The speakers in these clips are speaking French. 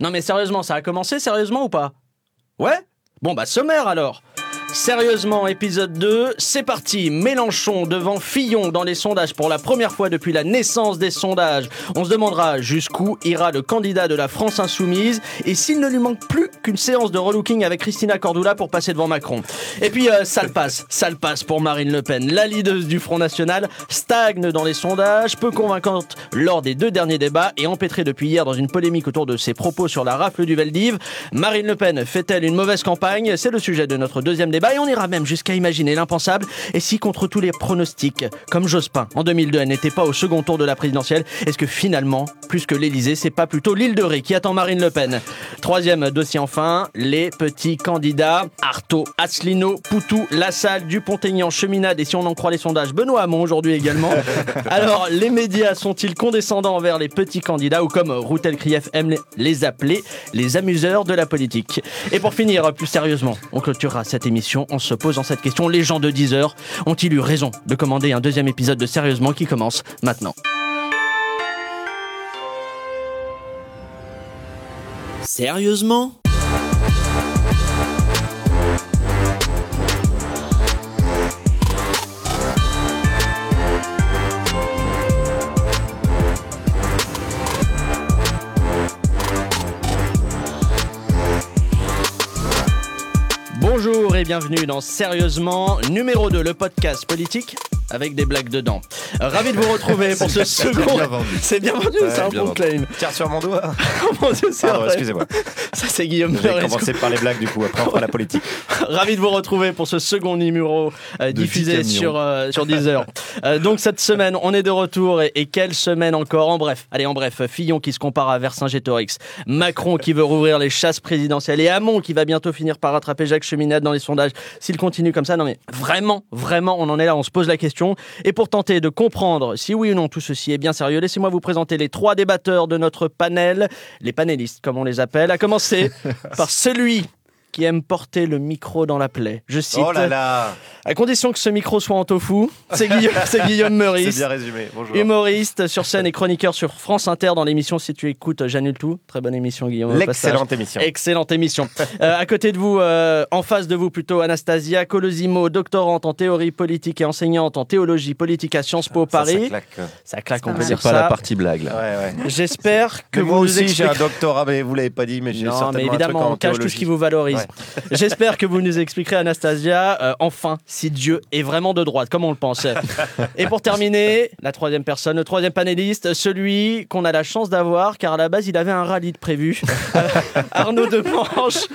Non mais sérieusement, ça a commencé sérieusement ou pas? Ouais? Bon bah sommaire alors Sérieusement, épisode 2, c'est parti. Mélenchon devant Fillon dans les sondages pour la première fois depuis la naissance des sondages. On se demandera jusqu'où ira le candidat de la France insoumise et s'il ne lui manque plus qu'une séance de relooking avec Christina Cordula pour passer devant Macron. Et puis, euh, ça le passe, ça le passe pour Marine Le Pen. La leaduse du Front National stagne dans les sondages, peu convaincante lors des deux derniers débats et empêtrée depuis hier dans une polémique autour de ses propos sur la rafle du Veldiv. Marine Le Pen fait-elle une mauvaise campagne? C'est le sujet de notre deuxième débat et on ira même jusqu'à imaginer l'impensable. Et si contre tous les pronostics, comme Jospin en 2002, elle n'était pas au second tour de la présidentielle, est-ce que finalement, plus que l'Elysée, c'est pas plutôt l'île de Ré qui attend Marine Le Pen? Troisième dossier enfin, les petits candidats Artaud, Asselineau, Poutou, Lassalle, Dupont-Aignan, Cheminade et si on en croit les sondages, Benoît Hamon aujourd'hui également. Alors, les médias sont-ils condescendants envers les petits candidats ou comme Routel Krief aime les appeler, les amuseurs de la politique? Et pour finir, plus sérieusement, on clôturera cette émission en se posant cette question. Les gens de 10 heures ont-ils eu raison de commander un deuxième épisode de Sérieusement qui commence maintenant? Sérieusement? Bienvenue dans Sérieusement, numéro 2, le podcast politique avec des blagues dedans. Ravi de vous retrouver pour ce second. C'est bien vendu, c'est un bon claim. Tiens sur mon doigt. Oh mon Dieu, c'est excusez-moi. Ça, c'est Guillaume J'ai commencé par les blagues du coup, après on fera la politique. Ravi de vous retrouver pour ce second numéro euh, diffusé 10 camions. sur, euh, sur Deezer. Euh, donc cette semaine, on est de retour et, et quelle semaine encore? En bref, allez en bref, Fillon qui se compare à Vercingétorix, Macron qui veut rouvrir les chasses présidentielles et Hamon qui va bientôt finir par rattraper Jacques Cheminade dans les sondages. S'il continue comme ça, non mais vraiment, vraiment, on en est là, on se pose la question. Et pour tenter de comprendre si oui ou non tout ceci est bien sérieux, laissez-moi vous présenter les trois débatteurs de notre panel, les panélistes comme on les appelle, à commencer par celui qui aime porter le micro dans la plaie. Je cite, Oh là là à condition que ce micro soit en tofu, c'est Guillaume, c'est Guillaume C'est Meurice. bien résumé. Bonjour. Humoriste sur scène et chroniqueur sur France Inter dans l'émission Si tu écoutes, j'annule tout. Très bonne émission, Guillaume. L'excellente émission. Excellente émission. Euh, à côté de vous, euh, en face de vous plutôt, Anastasia Colosimo, doctorante en théorie politique et enseignante en théologie politique à Sciences Po Ça, ça Paris. claque. Ça claque, on peut dire pas la ça. partie blague là. ouais. J'espère que vous moi aussi j'ai un doctorat, mais vous l'avez pas dit, mais j'ai certainement mais un truc évidemment, en on cache tout ce théologie. qui vous valorise. Ouais. J'espère que vous nous expliquerez, Anastasia, euh, enfin, si Dieu est vraiment de droite, comme on le pense. Et pour terminer, la troisième personne, le troisième panéliste, celui qu'on a la chance d'avoir, car à la base, il avait un rallye de prévu. Arnaud Demanche,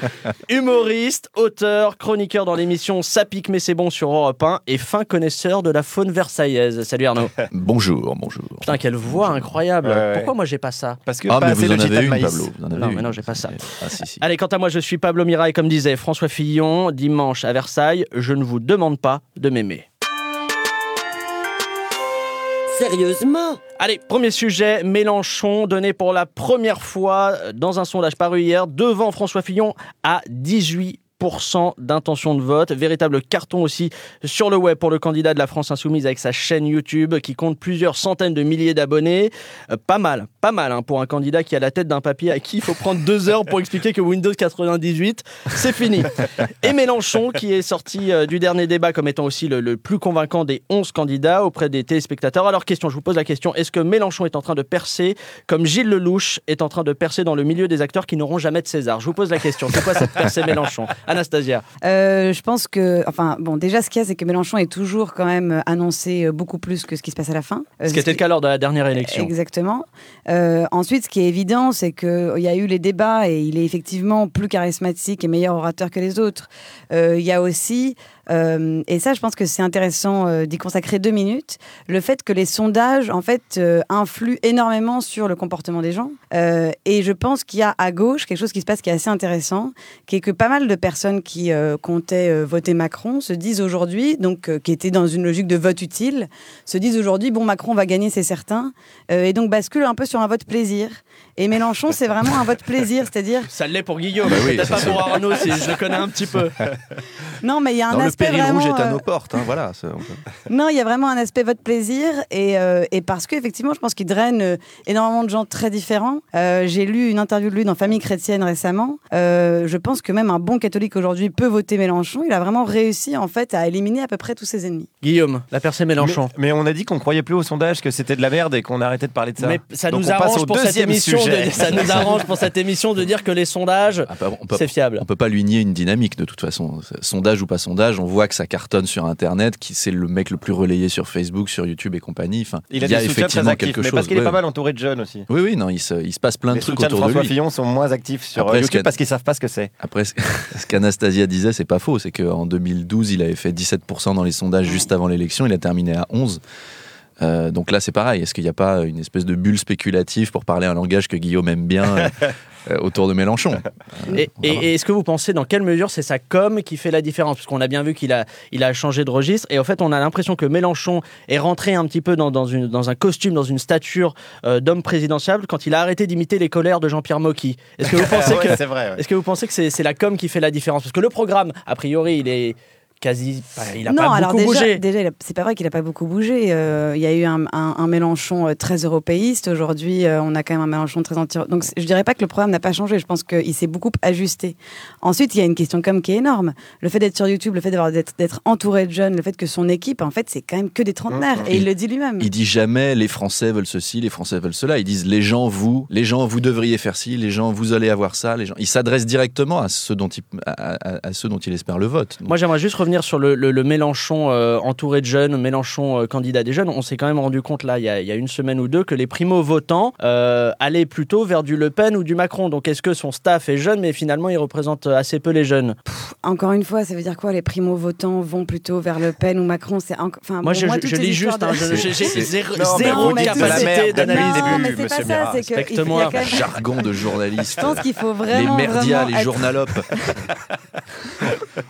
humoriste, auteur, chroniqueur dans l'émission Ça pique mais c'est bon sur Europe 1 et fin connaisseur de la faune versaillaise. Salut Arnaud. Bonjour, bonjour. Putain, quelle voix incroyable. Ouais, ouais. Pourquoi moi j'ai pas ça Parce que Ah, pas mais assez vous en avez une. Pablo. Vous en avez Non, une. mais non, j'ai pas ça. Ah, si, si. Allez, quant à moi, je suis Pablo Mirail, comme disait François Fillon, dimanche à Versailles, je ne vous demande pas de m'aimer. Sérieusement? Allez, premier sujet, Mélenchon donné pour la première fois dans un sondage paru hier devant François Fillon à 18 d'intention de vote, véritable carton aussi sur le web pour le candidat de la France Insoumise avec sa chaîne YouTube qui compte plusieurs centaines de milliers d'abonnés. Euh, pas mal, pas mal hein, pour un candidat qui a la tête d'un papier à qui il faut prendre deux heures pour expliquer que Windows 98, c'est fini. Et Mélenchon qui est sorti euh, du dernier débat comme étant aussi le, plus convaincant des 11 candidats auprès des téléspectateurs. Alors question, je vous pose la question, est-ce que Mélenchon est en train de percer comme Gilles Lelouch est en train de percer dans le milieu des acteurs qui n'auront jamais de César? Je vous pose la question, c'est quoi cette percée Mélenchon? Anastasia Euh, je pense que, enfin, bon, déjà, ce qu'il y a, c'est que Mélenchon est toujours quand même annoncé euh, beaucoup plus que ce qui se passe à la fin. Euh, Ce qui était le cas lors de la dernière élection. Exactement. Euh, ensuite, ce qui est évident, c'est qu'il y a eu les débats et il est effectivement plus charismatique et meilleur orateur que les autres. Il y a aussi, euh, et ça, je pense que c'est intéressant euh, d'y consacrer deux minutes, le fait que les sondages, en fait, euh, influent énormément sur le comportement des gens. Euh, et je pense qu'il y a à gauche quelque chose qui se passe qui est assez intéressant, qui est que pas mal de personnes qui euh, comptaient euh, voter Macron se disent aujourd'hui, donc euh, qui étaient dans une logique de vote utile, se disent aujourd'hui, bon, Macron va gagner, c'est certain, euh, et donc basculent un peu sur un vote plaisir. Et Mélenchon, c'est vraiment un vote plaisir, c'est-à-dire, Ça l'est pour Guillaume, Bah oui, peut-être pas pour Arnaud si je le connais un petit peu. non, mais il y a un aspect aspect péril rouge est à euh, nos portes. hein, voilà. Non, il y a vraiment un aspect votre plaisir et, euh, et parce qu'effectivement, je pense qu'il draine euh, énormément de gens très différents. Euh, J'ai lu une interview de lui dans Famille chrétienne récemment. Euh, je pense que même un bon catholique aujourd'hui peut voter Mélenchon. Il a vraiment réussi en fait à éliminer à peu près tous ses ennemis. Guillaume, la percée Mélenchon. Mais, mais on a dit qu'on croyait plus au sondage, que c'était de la merde et qu'on arrêtait de parler de ça. Mais ça Donc nous arrange pour cette émission. De, ça nous arrange pour cette émission de dire que les sondages, Ah, bah, c'est fiable. on peut pas lui nier une dynamique de toute façon. Sondage ou pas sondage, on voit que ça cartonne sur Internet, qui c'est le mec le plus relayé sur Facebook, sur YouTube et compagnie. Enfin, Il a y a des effectivement actifs, quelque mais chose. parce qu'il est pas mal entouré de jeunes aussi. Oui, oui, non, il se, il se passe plein de trucs autour de François lui. Fillon sont moins actifs sur Après, YouTube parce qu'ils savent pas ce que c'est. Après, ce qu'Anastasia disait, c'est pas faux. C'est qu'en 2012, il avait fait 17% dans les sondages juste avant l'élection. Il a terminé à 11. Euh, donc là, c'est pareil. Est-ce qu'il n'y a pas une espèce de bulle spéculative pour parler un langage que Guillaume aime bien euh, autour de Mélenchon Et, et- et est-ce que vous pensez dans quelle mesure c'est sa com qui fait la différence? Parce qu'on a bien vu qu'il a, il a changé de registre et en fait on a l'impression que Mélenchon est rentré un petit peu dans, dans une, dans un costume, dans une stature euh, d'homme présidentiable quand il a arrêté d'imiter les colères de Jean-Pierre Mocky. Est-ce que vous pensez Ouais, que c'est vrai. ouais. est-ce que vous pensez que c'est c'est la com qui fait la différence? Parce que le programme, a priori, il est quasi, bah, il a non, pas alors beaucoup déjà, bougé. déjà c'est pas vrai qu'il a pas beaucoup bougé. Euh, il y a eu un, un- un Mélenchon euh, très européiste. Aujourd'hui, euh, on a quand même un Mélenchon très anti. Donc, je dirais pas que le programme n'a pas changé. Je pense qu'il s'est beaucoup ajusté. Ensuite, il y a une question comme qui est énorme. Le fait d'être sur YouTube, le fait d'avoir d'être d'être entouré de jeunes, le fait que son équipe, en fait, c'est quand même que des trentenaires. Et il le dit lui-même. Il dit jamais les Français veulent ceci, les Français veulent cela. Ils disent les gens, vous, les gens, vous devriez faire ci, les gens, vous allez avoir ça. Les gens. Il s'adresse directement à ceux dont il, à, à- à ceux dont il espère le vote. Donc, Moi, j'aimerais juste revenir sur le, le- le Mélenchon euh, entouré de jeunes, Mélenchon euh, candidat des jeunes. On s'est quand même rendu compte, là, il y, a, il y a une semaine ou deux, que les primo-votants euh, allaient plutôt vers du Le Pen ou du Macron. Donc, est-ce que son staff est jeune, mais finalement, il représente assez peu les jeunes? Encore une fois, ça veut dire quoi? Les primo-votants vont plutôt vers Le Pen ou Macron? C'est enfin, Moi, bon, je, je- toutes je ces lis juste, de- hein, je- j'ai zéro, Non, mais zéro la capacité merde depuis le d'analyse. début, Non, mais c'est monsieur pas ça. Mira. C'est que il faut- il y a Respecte-moi. quand même- jargon de journaliste. Je pense qu'il faut les vraiment, merdias, vraiment les journalopes.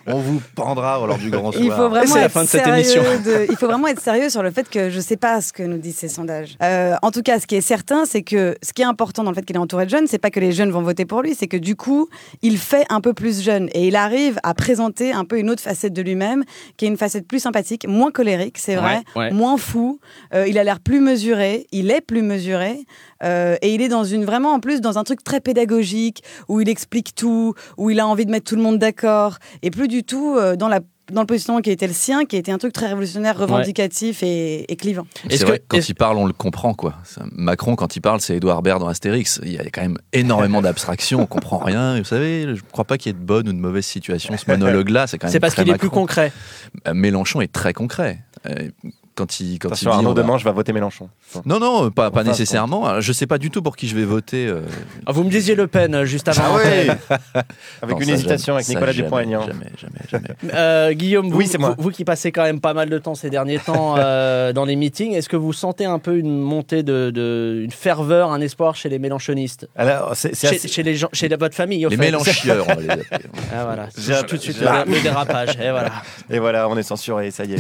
On vous pendra lors du grand soir. Il faut vraiment C'est la être fin de cette sérieux émission. de- il faut vraiment être sérieux sur le fait que je sais pas ce que nous disent ces sondages. Euh, en tout cas, ce qui est certain, c'est que ce qui est important dans le fait qu'il est entouré de jeunes, c'est pas que les jeunes vont voter pour lui, c'est que du coup, il fait un peu plus jeune et il arrive à présenter un peu une autre facette de lui-même, qui est une facette plus sympathique, moins colérique, c'est vrai, Ouais, ouais. moins fou. Euh, il a l'air plus mesuré, il est plus mesuré. euh, et il est dans une vraiment en plus dans un truc très pédagogique où il explique tout, où il a envie de mettre tout le monde d'accord et plus du tout euh, dans la dans le positionnement qui était le sien, qui était un truc très révolutionnaire, revendicatif et, et clivant. C'est vrai que- quand il parle, on le comprend quoi. Macron, quand il parle, c'est Édouard Baird dans Astérix. Il y a quand même énormément d'abstraction, on comprend rien. Vous savez, je ne crois pas qu'il y ait de bonne ou de mauvaise situation. Ce monologue-là, c'est quand même. C'est parce qu'il est plus concret. Euh, Mélenchon est très concret. Quand il, quand Attention, il dit, Arnaud on va- Demange va voter Mélenchon. Non, non, pas, pas Enfin, nécessairement. Alors, Je sais pas du tout pour qui je vais voter. euh, Ah, Vous me disiez Le Pen euh, juste avant. Ah oui non, Avec une hésitation jamais, avec Nicolas Dupont-Aignan. Jamais, jamais, jamais. Euh, Guillaume, vous, Oui, vous, vous qui passez quand même pas mal de temps ces derniers temps euh, dans les meetings, est-ce que vous sentez un peu une montée de, de- une ferveur, un espoir chez les mélanchonistes Alors, c'est c'est chez, assez- chez les gens, chez votre famille, au Les fait. mélanchieurs, on va les appeler. Ah voilà, J'ai- tout de suite le, le dérapage. Et voilà. Et voilà, on est censuré, ça y est.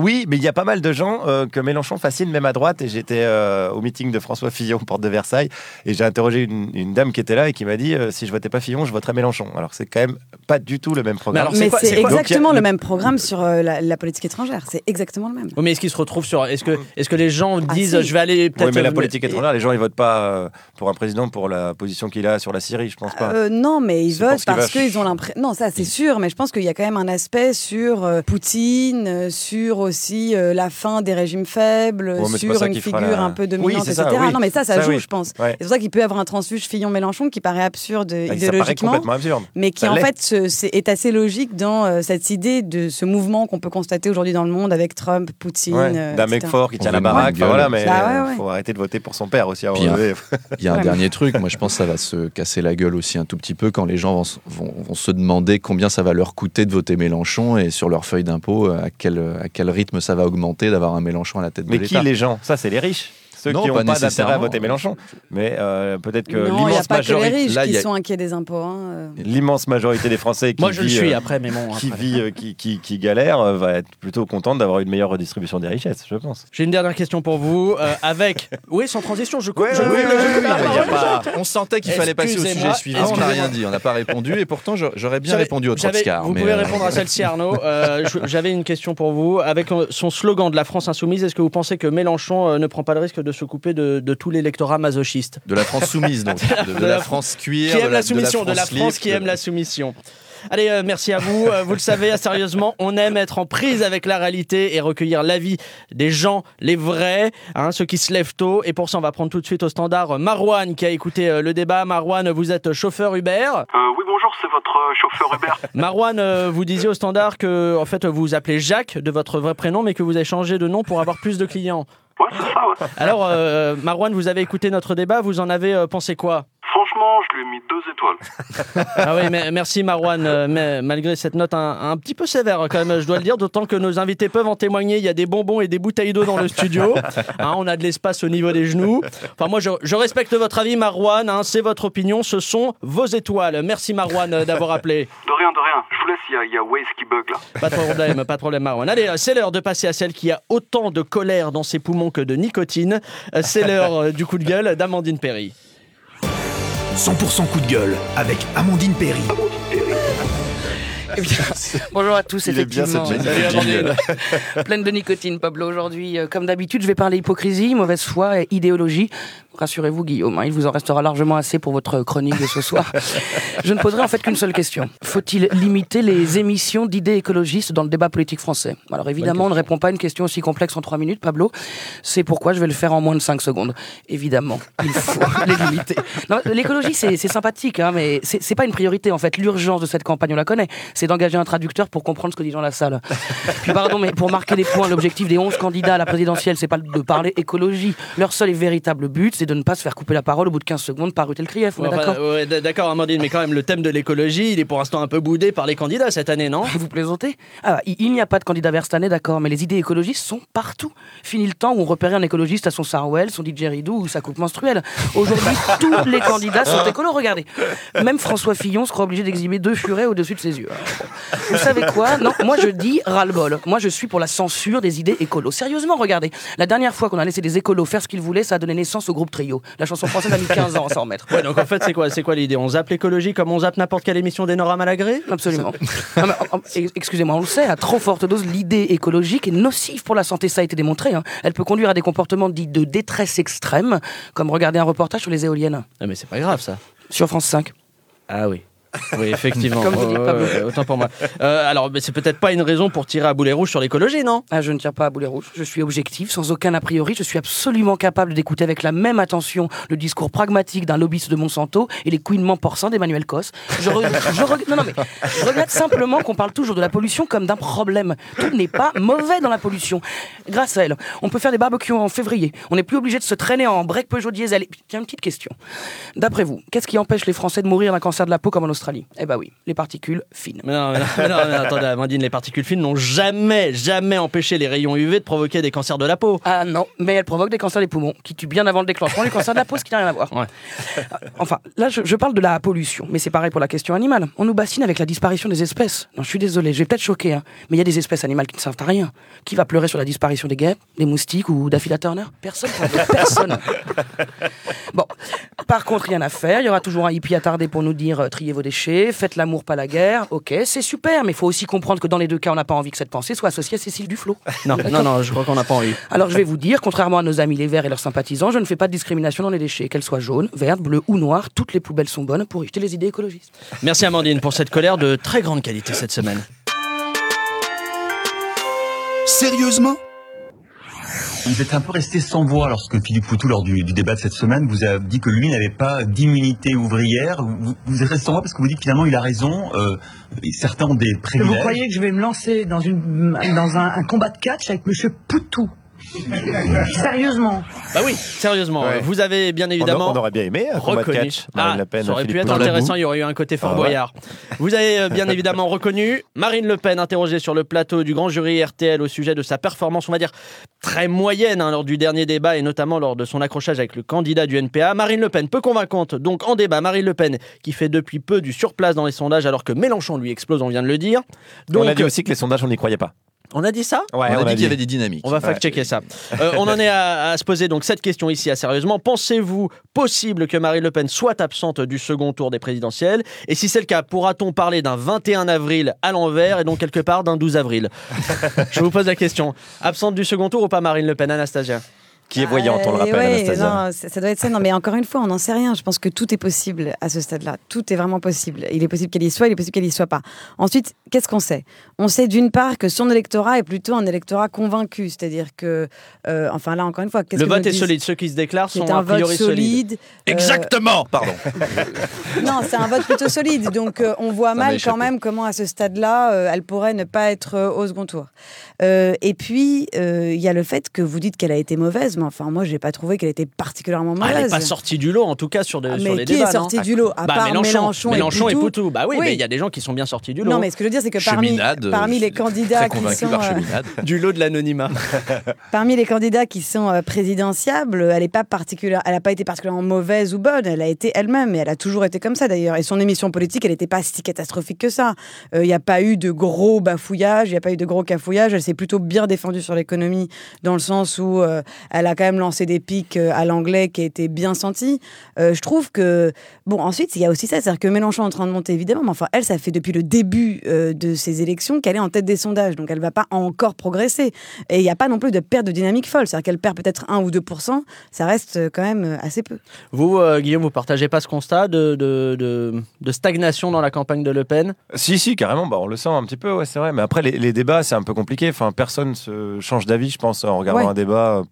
Euh, oui, mais il y a pas mal de gens euh, que Mélenchon fascine, même à droite. Et j'étais euh, au meeting de François Fillon, porte de Versailles, et j'ai interrogé une, une dame qui était là et qui m'a dit euh, si je votais pas Fillon, je voterais Mélenchon. Alors c'est quand même pas du tout le même programme. Mais c'est exactement Donc, a le même programme sur euh, la, la politique étrangère. C'est exactement le même. Oui, mais est-ce qu'ils se retrouvent sur. Est-ce que, est que les gens Ah, disent si. je vais aller peut-être. oui, mais la politique étrangère, les gens ils votent pas euh, pour un président pour la position qu'il a sur la Syrie, je pense pas. Euh, non, mais ils votent qu'ils parce qu'ils ont l'impression. Non, ça c'est sûr, mais je pense qu'il y a quand même un aspect sur euh, Poutine, sur aussi euh, la fin des régimes faibles, Ouais, sur une figure la- un peu Oui, dominante, c'est etc. ça, oui. Non, mais ça, ça, Ça, joue, oui. je pense. Ouais. C'est pour ça qu'il peut y avoir un transfuge Fillon-Mélenchon qui paraît absurde paraît idéologiquement. complètement absurde. mais qui Ça en fait c'est- est assez logique dans euh, cette idée de ce mouvement qu'on peut constater aujourd'hui dans le monde avec Trump, Poutine. Ouais, euh, D'un mec fort qui tient la baraque, enfin, voilà, mais Bah ouais, ouais. faut arrêter de voter pour son père aussi. Il y a un dernier truc, moi je pense que ça va se casser la gueule aussi un tout petit peu quand les gens vont, se demander combien ça va leur coûter de voter Mélenchon et sur leur feuille d'impôt à quel, à quel rythme ça va augmenter d'avoir un Mélenchon à la tête de Mais qui l'État. les gens? Ça, c'est les riches. Ceux Non, qui n'ont pas pas, d'intérêt à nécessairement. voter Mélenchon. Mais euh, peut-être que non, il n'y a l'immense pas que les majorité, riches là, qui a- sont inquiets des impôts. hein, euh. l'immense majorité des Français qui Moi, je le vit, suis après, mais bon. qui après. vit, qui, qui, qui galère, euh, va être plutôt contente d'avoir une meilleure redistribution des richesses, je pense. J'ai une dernière question pour vous. euh, avec. Oui, sans transition, je coupe. Ouais, pas- On sentait qu'il fallait passer au sujet suivant, on n'a rien dit, on n'a pas répondu, et pourtant j'aurais bien répondu au Trotskar. Vous pouvez répondre à celle-ci, Arnaud. J'avais une question pour vous. Avec son slogan de la France insoumise, est-ce que vous pensez que Mélenchon ne prend pas le risque de se couper de, de tout l'électorat masochiste De la France soumise, donc. De, de De la France cuir. Qui de aime la soumission, de la France qui de- aime la soumission. Allez, euh, merci à vous. Euh, vous le savez, sérieusement, on aime être en prise avec la réalité et recueillir l'avis des gens, les vrais, hein, ceux qui se lèvent tôt. Et pour ça, on va prendre tout de suite au standard euh, Marwan qui a écouté euh, le débat. Marwan, vous êtes chauffeur Uber. Euh, oui, bonjour, c'est votre euh, chauffeur Uber. Marwan, euh, vous disiez au standard que en fait vous vous appelez Jacques de votre vrai prénom, mais que vous avez changé de nom pour avoir plus de clients. Ça. Alors, euh, Marwan, vous avez écouté notre débat, vous en avez euh, pensé quoi? Franchement, je lui ai mis deux étoiles. Ah oui, mais, merci Marwan, euh, mais malgré cette note un, un petit peu sévère quand même, je dois le dire, d'autant que nos invités peuvent en témoigner, il y a des bonbons et des bouteilles d'eau dans le studio, Hein, on a de l'espace au niveau des genoux. Enfin moi je, je respecte votre avis Marwan, hein, c'est votre opinion, ce sont vos étoiles. Merci Marwan euh, d'avoir appelé. De rien, de rien. Je vous laisse, il y a, il y a Waze qui bug là. Pas de problème, pas de problème Marwan. Allez, euh, c'est l'heure de passer à celle qui a autant de colère dans ses poumons que de nicotine. C'est l'heure du coup de gueule d'Amandine Perry. 100% coup de gueule avec Amandine Perry. Eh bien, bonjour à tous, Il est bien, effectivement. Pleine de nicotine, Pablo, aujourd'hui. Euh, Comme d'habitude, je vais parler hypocrisie, mauvaise foi et idéologie. Rassurez-vous, Guillaume, hein, il vous en restera largement assez pour votre chronique de ce soir. je ne poserai en fait qu'une seule question. Faut-il limiter les émissions d'idées écologistes dans le débat politique français? Alors évidemment, on ne répond pas à une question aussi complexe en trois minutes, Pablo. C'est pourquoi je vais le faire en moins de cinq secondes. Évidemment, il faut les limiter. L'écologie, c'est sympathique, hein, mais c'est pas une priorité en fait. L'urgence de cette campagne, on la connaît. C'est d'engager un traducteur pour comprendre ce que dit dans la salle. Puis pardon, mais pour marquer les points, l'objectif des 11 candidats à la présidentielle, c'est pas de parler écologie. Leur seul et véritable but, c'est de ne pas se faire couper la parole au bout de 15 secondes par Rutel Krief. Enfin, d'accord ouais, d- D'accord Amandine, mais quand même le thème de l'écologie, il est pour l'instant un peu boudé par les candidats cette année, non? Vous plaisantez? Ah, il n'y a pas de candidat vert cette année, d'accord, mais les idées écologistes sont partout. Fini le temps où on repérait un écologiste à son Sarwell, son didgeridoo ou sa coupe menstruelle. Aujourd'hui, tous les candidats sont écolos, regardez. Même François Fillon se croit obligé d'exhiber deux furets au-dessus de ses yeux. Vous savez quoi? Non, moi je dis ras-le-bol. Moi je suis pour la censure des idées écolos. Sérieusement, regardez. La dernière fois qu'on a laissé des écolos faire ce qu'ils voulaient, ça a donné naissance au groupe Trio. La chanson française a mis 15 ans à s'en remettre. Ouais, donc en fait, c'est quoi, c'est quoi l'idée? On zappe l'écologie comme on zappe n'importe quelle émission d'Enora Malagré? Absolument. Non, Excusez-moi, on le sait, à trop forte dose, l'idée écologique est nocive pour la santé, ça a été démontré. hein. Elle peut conduire à des comportements dits de détresse extrême, comme regarder un reportage sur les éoliennes Ah, mais c'est pas grave ça. sur France 5. Ah oui. Oui, effectivement. Comme vous ouais, autant pour moi. Euh, alors, mais c'est peut-être pas une raison pour tirer à boulet rouge sur l'écologie, non? Ah, je ne tire pas à boulet rouge. Je suis objectif, sans aucun a priori. Je suis absolument capable d'écouter avec la même attention le discours pragmatique d'un lobbyiste de Monsanto et les couinements porcins d'Emmanuel Cos. Je, re- je reg- non, non, mais je regrette simplement qu'on parle toujours de la pollution comme d'un problème. Tout n'est pas mauvais dans la pollution. Grâce à elle, on peut faire des barbecues en février. On n'est plus obligé de se traîner en break Peugeot diesel. Tiens, une petite question. D'après vous, qu'est-ce qui empêche les Français de mourir d'un cancer de la peau comme en Australie Eh ben oui, les particules fines. mais non, mais non, mais non, mais attendez, Amandine, les particules fines n'ont jamais, jamais empêché les rayons UV de provoquer des cancers de la peau. Ah non, mais elle provoque des cancers des poumons, qui tuent bien avant le déclenchement les cancers de la peau, ce qui n'a rien à voir. Ouais. Enfin, là, je, je parle de la pollution, mais c'est pareil pour la question animale. On nous bassine avec la disparition des espèces. Non, je suis désolé, je vais peut-être choquer, hein, mais il y a des espèces animales qui ne servent à rien. Qui va pleurer sur la disparition des guêpes, des moustiques ou d'Affila Turner? Personne. Personne. Bon, par contre, rien à faire. Il y aura toujours un hippie attardé pour nous dire euh, triez vos faites l'amour, pas la guerre. Ok, c'est super, mais il faut aussi comprendre que dans les deux cas, on n'a pas envie que cette pensée soit associée à Cécile Duflot. Non, non, non, je crois qu'on n'a pas envie. Alors je vais vous dire, contrairement à nos amis les verts et leurs sympathisants, je ne fais pas de discrimination dans les déchets. Qu'elles soient jaunes, vertes, bleues ou noires, toutes les poubelles sont bonnes pour y jeter les idées écologistes. Merci Amandine pour cette colère de très grande qualité cette semaine. Sérieusement? Vous êtes un peu resté sans voix lorsque Philippe Poutou, lors du, du débat de cette semaine, vous a dit que lui n'avait pas d'immunité ouvrière. Vous, vous êtes resté sans voix parce que vous dites finalement il a raison. euh, certains ont des Vous privilèges. croyez que je vais me lancer dans, une, dans un, un combat de catch avec Monsieur Poutou? Sérieusement Bah oui, sérieusement. Ouais. Vous avez bien On, a- évidemment on aurait bien aimé un combat de reconnu. catch. Marine Ah, Le Pen, ça aurait pu être intéressant, il y aurait eu un côté Fort Ah ouais. Boyard. Vous avez euh, bien évidemment reconnu Marine Le Pen interrogée sur le plateau du grand jury RTL au sujet de sa performance, on va dire, très moyenne hein, lors du dernier débat et notamment lors de son accrochage avec le candidat du NPA. Marine Le Pen, peu convaincante, donc en débat, Marine Le Pen qui fait depuis peu du surplace dans les sondages alors que Mélenchon lui explose, on vient de le dire. Donc, on a dit aussi que les sondages, on n'y croyait pas. On a dit ça Ouais, on, a dit qu'il y avait des dynamiques. on va fact-checker ça. Euh, on en est à, à se poser donc cette question ici, à sérieusement. Pensez-vous possible que Marine Le Pen soit absente du second tour des présidentielles? Et si c'est le cas, pourra-t-on parler d'un 21 avril à l'envers et donc quelque part d'un 12 avril? Je vous pose la question. Absente du second tour ou pas Marine Le Pen, Anastasia Qui est voyante, on le rappelle, ouais, Anastasia. non, ça ça doit être ça. Non, mais encore une fois, on n'en sait rien. Je pense que tout est possible à ce stade-là. Tout est vraiment possible. Il est possible qu'elle y soit, il est possible qu'elle y soit pas. Ensuite, qu'est-ce qu'on sait? On sait d'une part que son électorat est plutôt un électorat convaincu, c'est-à-dire que, euh, enfin là, encore une fois, qu'est-ce Le que vote est solide. Ceux qui se déclarent sont un a vote priori solides. solide. Euh, Exactement Pardon. non, c'est un vote plutôt solide. Donc, euh, on voit Ça mal quand même comment, à ce stade-là, euh, elle pourrait ne pas être euh, au second tour. Euh, et puis, euh, il y a le fait que vous dites qu'elle a été mauvaise, mais enfin, moi, je n'ai pas trouvé qu'elle était particulièrement Ah, elle n'est mauvaise. pas sortie du lot, en tout cas sur, de- Ah, sur mais les qui débats. est sorti non du lot À Bah, part Mélenchon, Mélenchon, et Poutou. Poutou. Bah oui, Oui. mais il y a des gens qui sont bien sortis du lot. Non, mais ce que je veux dire, c'est que parmi, euh, parmi les candidats Très qui sont, par euh, Cheminade. Du lot de l'anonymat. parmi les candidats qui sont euh, présidentiables, elle n'est pas particulière, elle n'a pas été particulièrement mauvaise ou bonne. Elle a été elle-même, et elle a toujours été comme ça d'ailleurs. Et son émission politique, elle n'était pas si catastrophique que ça. Euh, Il n'y a pas eu de gros bafouillages, il n'y a pas eu de gros cafouillages. Elle s'est plutôt bien défendue sur l'économie, dans le sens où euh, elle a quand même lancé des pics euh, à l'anglais qui étaient bien sentis. Euh, je trouve que bon, ensuite il y a aussi ça, c'est-à-dire que Mélenchon est en train de monter évidemment, mais enfin elle, ça fait depuis le début euh, de ces élections qu'elle est en tête des sondages, donc elle va pas encore progresser. Et il n'y a pas non plus de perte de dynamique folle, c'est-à-dire qu'elle perd peut-être 1 ou 2 ça reste euh, quand même assez peu. Vous, euh, Guillaume, vous partagez pas ce constat de, de, de- de stagnation dans la campagne de Le Pen? Si, si, carrément, bah, on le sent un petit peu, ouais, c'est vrai. Mais après, les, les débats, c'est un peu compliqué. Enfin, personne se change d'avis, je pense, en regardant Ouais. un débat.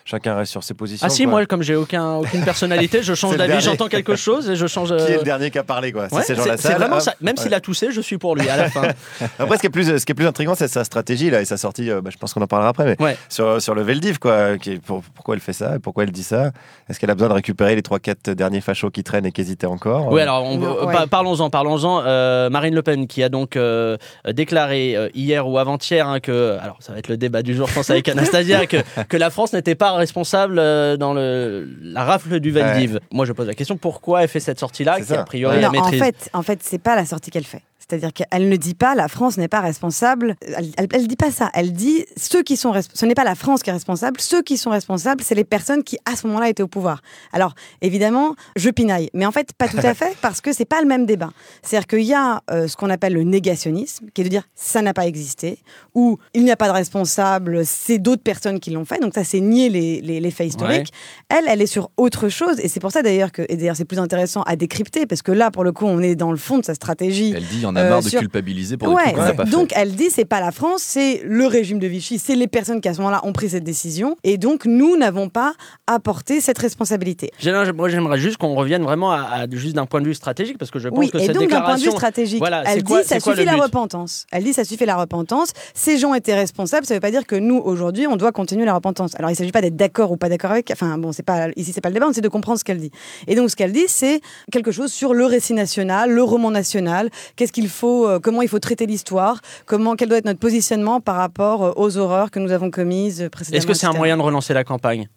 Euh, Chacun reste sur ses positions. Ah si, quoi. moi, comme j'ai aucun, aucune personnalité, je change d'avis, j'entends quelque chose et je change... Qui est euh, le dernier qui a parlé, quoi? Ouais, C'est ces gens c'est la c'est vraiment ça. Même s'il a toussé, je suis pour lui à la fin. Après, ce qui est plus, ce qui est plus intriguant, c'est sa stratégie là et sa sortie. euh, bah, je pense qu'on en parlera après, mais Ouais. sur, sur le Veldiv, quoi. Qui est- pour- pourquoi elle fait ça et Pourquoi elle dit ça? Est-ce qu'elle a besoin de récupérer les 3-4 derniers fachos qui traînent et qui hésitaient encore? Oui, alors on- Non, euh, ouais. pa- parlons-en, parlons-en. Euh, Marine Le Pen qui a donc euh, déclaré euh, hier ou avant-hier hein, que, alors ça va être le débat du jour, je pense avec Anastasia, que, que la France n'était pas responsable euh, dans le, la rafle du Valdiv. Moi, je pose la question pourquoi elle fait cette sortie-là, C'est qui ça. a priori Ouais. la Non, en maîtrise. fait, en fait, c'est pas la sortie qu'elle fait. C'est-à-dire qu'elle ne dit pas la France n'est pas responsable. Elle, elle dit pas ça. Elle dit ceux qui sont ce n'est pas la France qui est responsable. Ceux qui sont responsables, c'est les personnes qui à ce moment-là étaient au pouvoir. Alors évidemment, je pinaille, mais en fait pas tout à fait parce que c'est pas le même débat. C'est-à-dire qu'il y a euh, ce qu'on appelle le négationnisme, qui est de dire ça n'a pas existé ou il n'y a pas de responsable, c'est d'autres personnes qui l'ont fait. Donc ça, c'est nier les, les, les faits historiques. Elle, elle est sur autre chose et c'est pour ça d'ailleurs que et d'ailleurs c'est plus intéressant à décrypter parce que là pour le coup on est dans le fond de sa stratégie. Elle dit, il y en a Euh, marre de sur- culpabiliser pour des Ouais, trucs fait. donc elle dit c'est pas la France, c'est le régime de Vichy, c'est les personnes qui à ce moment-là ont pris cette décision et donc nous n'avons pas apporté cette responsabilité. Moi, j'aimerais juste qu'on revienne vraiment à, à- juste d'un point de vue stratégique, parce que je pense Oui, que et cette donc d'un point de vue stratégique, Voilà, elle quoi- dit ça quoi suffit la repentance. Elle dit ça suffit la repentance. Ces gens étaient responsables, ça veut pas dire que nous aujourd'hui on doit continuer la repentance. Alors il s'agit pas d'être d'accord ou pas d'accord avec. Enfin bon, c'est pas ici c'est pas le débat, c'est de comprendre ce qu'elle dit. Et donc ce qu'elle dit c'est quelque chose sur le récit national, le roman national. Qu'est-ce qu'il faut, euh, comment il faut traiter l'histoire, comment quel doit être notre positionnement par rapport euh, aux horreurs que nous avons commises euh, précédemment. Est-ce que c'est un moyen de relancer la campagne?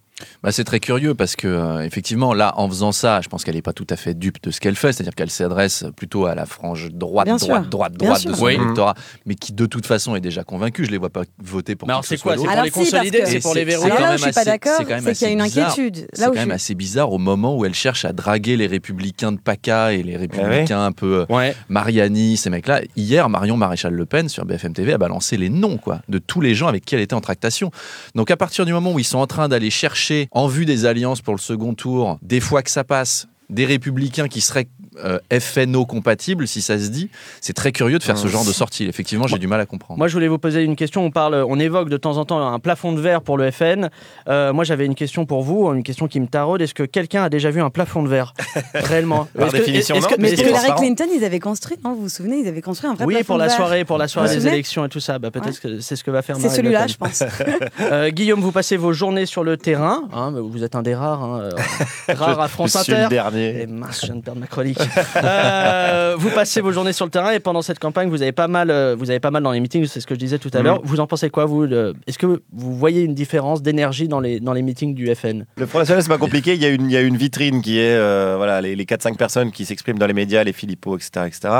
Bah, c'est très curieux parce que euh, effectivement là en faisant ça je pense qu'elle n'est pas tout à fait dupe de ce qu'elle fait c'est-à-dire qu'elle s'adresse plutôt à la frange droite Bien droite sûr. droite Bien droite sûr. de son Oui. électorat mais qui de toute façon est déjà convaincue je les vois pas voter pour Mais alors c'est quoi C'est pour Alors les si, parce consolider que- C'est pour les verrouiller là où je suis pas assez- d'accord, c'est qu'il y a une inquiétude. C'est quand je même assez bizarre au moment où elle cherche à draguer les républicains de PACA et les républicains un peu euh. Mariani, ces mecs-là. Hier, Marion Maréchal Le Pen sur BFM TV a balancé les noms quoi, de tous les gens avec qui elle était en tractation. Donc à partir du moment où ils sont en train d'aller chercher, en vue des alliances pour le second tour, des fois que ça passe, des républicains qui seraient euh, FNO compatible, si ça se dit. C'est très curieux de faire ce genre de sortie. Effectivement, j'ai du mal à comprendre. Moi, je voulais vous poser une question. On parle, on évoque de temps en temps un plafond de verre pour le FN. Euh, moi, j'avais une question pour vous, une question qui me taraude. Est-ce que quelqu'un a déjà vu un plafond de verre réellement Par Est-ce que- définition, est-ce non, que- mais que- Hillary. Clinton, ils avaient construit, non Vous vous souvenez, ils avaient construit un vrai oui, plafond pour la de verre. soirée, pour la soirée Vous des élections et tout ça. Bah, peut-être Ouais. que c'est ce que va faire C'est celui-là, je pense. Euh, Guillaume, vous passez vos journées sur le terrain. hein, vous êtes un des rares, hein, rares à France je suis le Inter. dernier. Et mince, je viens de perdre ma chronique. Euh, vous passez vos journées sur le terrain et pendant cette campagne, vous avez pas mal, euh, vous avez pas mal dans les meetings. C'est ce que je disais tout à Mhm. l'heure. Vous en pensez quoi, vous Est-ce que vous voyez une différence d'énergie dans les dans les meetings du FN Le Front National, c'est pas compliqué. Il y a une, il y a une vitrine qui est euh, voilà, les, les 4-5 personnes qui s'expriment dans les médias, les Philippot, etc. etc.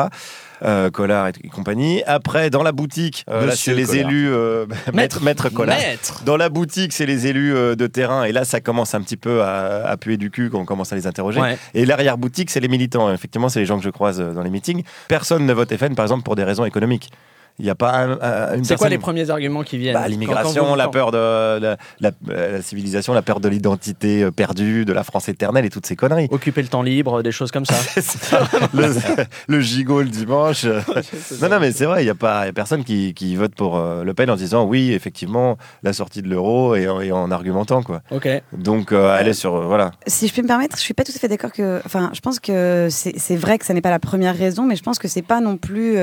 Euh, Collard et, et compagnie. Après, dans la boutique, euh, là, c'est les Collard. élus. euh, maître, maître Collard. Maître. Dans la boutique, c'est les élus euh, de terrain. Et là, ça commence un petit peu à, à puer du cul quand on commence à les interroger. Ouais. Et l'arrière-boutique, c'est les militants. Effectivement, c'est les gens que je croise euh, dans les meetings. Personne ne vote FN, par exemple, pour des raisons économiques. Il n'y a pas un- un- une C'est quoi les premiers arguments qui viennent bah, L'immigration, vous- la peur de la, la- euh, la civilisation, la peur de l'identité euh, perdue, de la France éternelle et toutes ces conneries. Occuper le temps libre, des choses comme ça. le, le gigot le dimanche. non, non, mais c'est vrai, il n'y a, pas- y a personne qui, qui vote pour euh, Le Pen en disant oui, effectivement, la sortie de l'euro et, en- et en argumentant. quoi. ok. Donc, euh, aller sur. euh, voilà. Si je peux me permettre, je suis pas tout à fait d'accord que. Enfin, je pense que c'est c'est vrai que ça n'est pas la première raison, mais je pense que c'est pas non plus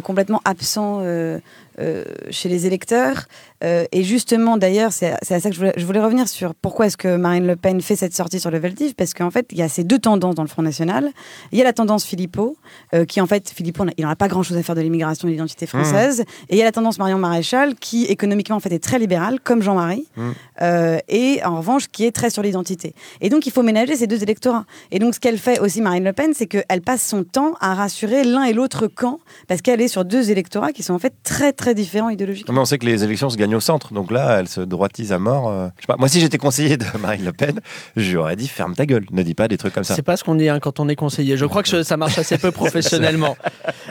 complètement absent euh, euh, chez les électeurs. Euh, et justement, d'ailleurs, c'est à ça que je voulais, je voulais revenir sur pourquoi est-ce que Marine Le Pen fait cette sortie sur le Veldiv, parce qu'en fait, il y a ces deux tendances dans le Front National. Il y a la tendance Philippot, euh, qui en fait, Philippot, il n'en a pas grand-chose à faire de l'immigration et de l'identité française. Et il y a la tendance Marion Maréchal, qui économiquement en fait est très libérale, comme Jean-Marie, Mm. euh, et en revanche qui est très sur l'identité. Et donc il faut ménager ces deux électorats. Et donc ce qu'elle fait aussi Marine Le Pen, c'est qu'elle passe son temps à rassurer l'un et l'autre camp, parce qu'elle est sur deux électorats qui sont en fait très très différents idéologiquement. Mais on sait que les élections se au centre. Donc là, elle se droitise à mort. euh, je sais pas, moi, si j'étais conseiller de Marine Le Pen, j'aurais dit ferme ta gueule. Ne dis pas des trucs comme ça. C'est pas ce qu'on dit hein, quand on est conseiller. Je crois que ça marche assez peu professionnellement.